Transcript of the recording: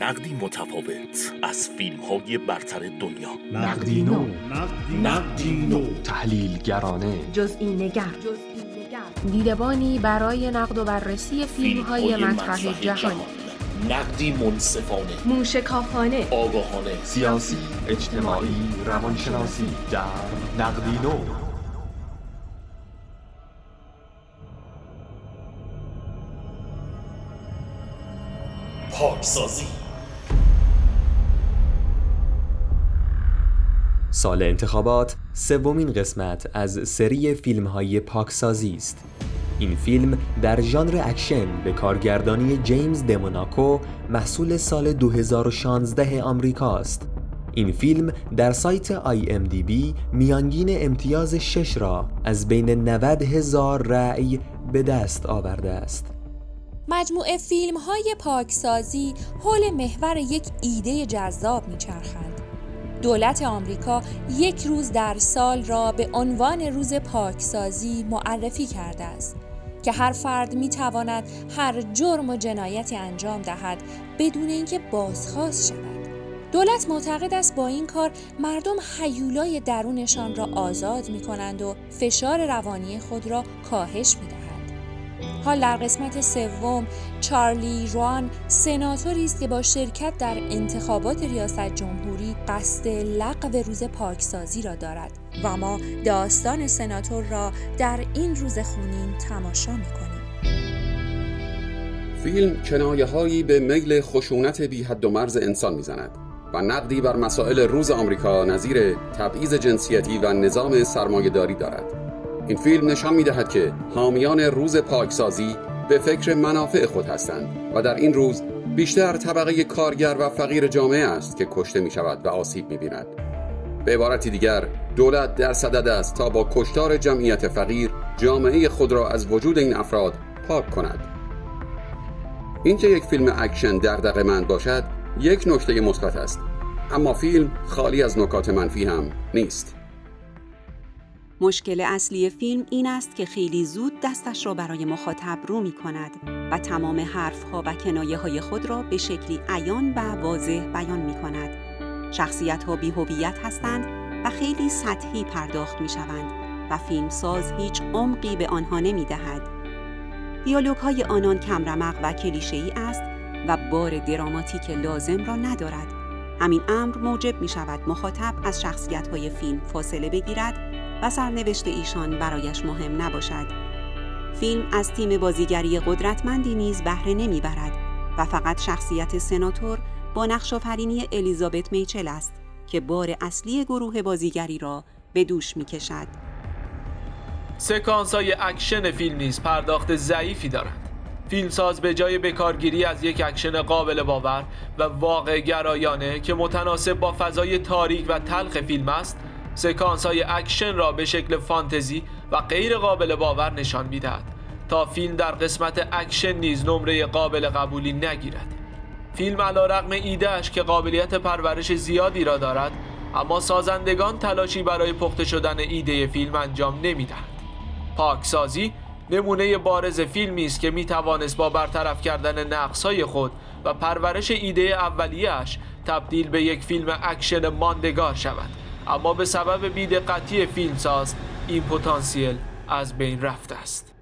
نقدی متفاوت از فیلم های برتر دنیا. نقدی نو. نقدی نو. تحلیلگرانه. جزئی نگر دیدبانی برای نقد و بررسی فیلم های مطرح جهانی. نقدی منصفانه. موشکافانه. آگاهانه. سیاسی اجتماعی روانشناسی. در نقدی نو. پاکسازی. سال انتخابات سومین قسمت از سری فیلم های پاکسازی است. این فیلم در ژانر اکشن به کارگردانی جیمز دموناکو محصول سال 2016 آمریکا است. این فیلم در سایت IMDb میانگین امتیاز 6 را از بین 90 هزار رأی به دست آورده است. مجموعه فیلم های پاکسازی حول محور یک ایده جذاب میچرخند. دولت آمریکا یک روز در سال را به عنوان روز پاکسازی معرفی کرده است که هر فرد می تواند هر جرم و جنایتی انجام دهد بدون اینکه بازخواست شود. دولت معتقد است با این کار مردم حیولای درونشان را آزاد می کنند و فشار روانی خود را کاهش می دهند. حال در قسمت سوم چارلی روان سناتوری است که با شرکت در انتخابات ریاست جمهوری قصد لغو روز پاکسازی را دارد و ما داستان سناتور را در این روز خونین تماشا می‌کنیم. فیلم کنایه هایی به میل خشونت بی حد و مرز انسان می‌زند و نقدی بر مسائل روز آمریکا نظیر تبعیض جنسیتی و نظام سرمایهداری دارد. این فیلم نشان می دهد که حامیان روز پاکسازی به فکر منافع خود هستند و در این روز بیشتر طبقه کارگر و فقیر جامعه است که کشته می شود و آسیب می بیند. به عبارتی دیگر دولت در صدد است تا با کشتار جمعیت فقیر جامعه خود را از وجود این افراد پاک کند. اینکه یک فیلم اکشن دغدغه‌مند باشد یک نکته مثبت است. اما فیلم خالی از نکات منفی هم نیست. مشکل اصلی فیلم این است که خیلی زود دستش را برای مخاطب رو می کند و تمام حرفها و کنایه های خود را به شکلی عیان و واضح بیان می کند. شخصیت ها بی هویت هستند و خیلی سطحی پرداخت می شوند و فیلم ساز هیچ عمقی به آنها نمی دهد. دیالوگ های آنان کمرمق و کلیشه ای است و بار دراماتیک لازم را ندارد. همین امر موجب می شود مخاطب از شخصیت های فیلم فاصله بگیرد و سرنوشت ایشان برایش مهم نباشد. فیلم از تیم بازیگری قدرتمندی نیز بهره نمی‌برد و فقط شخصیت سناتور با نقشافرینی الیزابت میچل است که بار اصلی گروه بازیگری را به دوش می‌کشد. سکانس های اکشن فیلم نیز پرداخت ضعیفی دارند. فیلمساز به جای بکارگیری از یک اکشن قابل باور و واقع گرایانه که متناسب با فضای تاریک و تلخ فیلم است سکانس های اکشن را به شکل فانتزی و غیر قابل باور نشان می‌دهد تا فیلم در قسمت اکشن نیز نمره قابل قبولی نگیرد. فیلم علی‌رغم ایدهش که قابلیت پرورش زیادی را دارد اما سازندگان تلاشی برای پخته شدن ایده فیلم انجام نمی‌دهند. پاکسازی نمونه بارز فیلمی است که می توانست با برطرف کردن نقصهای خود و پرورش ایده اولیه‌اش تبدیل به یک فیلم اکشن ماندگار شود. اما به سبب بیدقتی فیلمساز این پتانسیل از بین رفته است.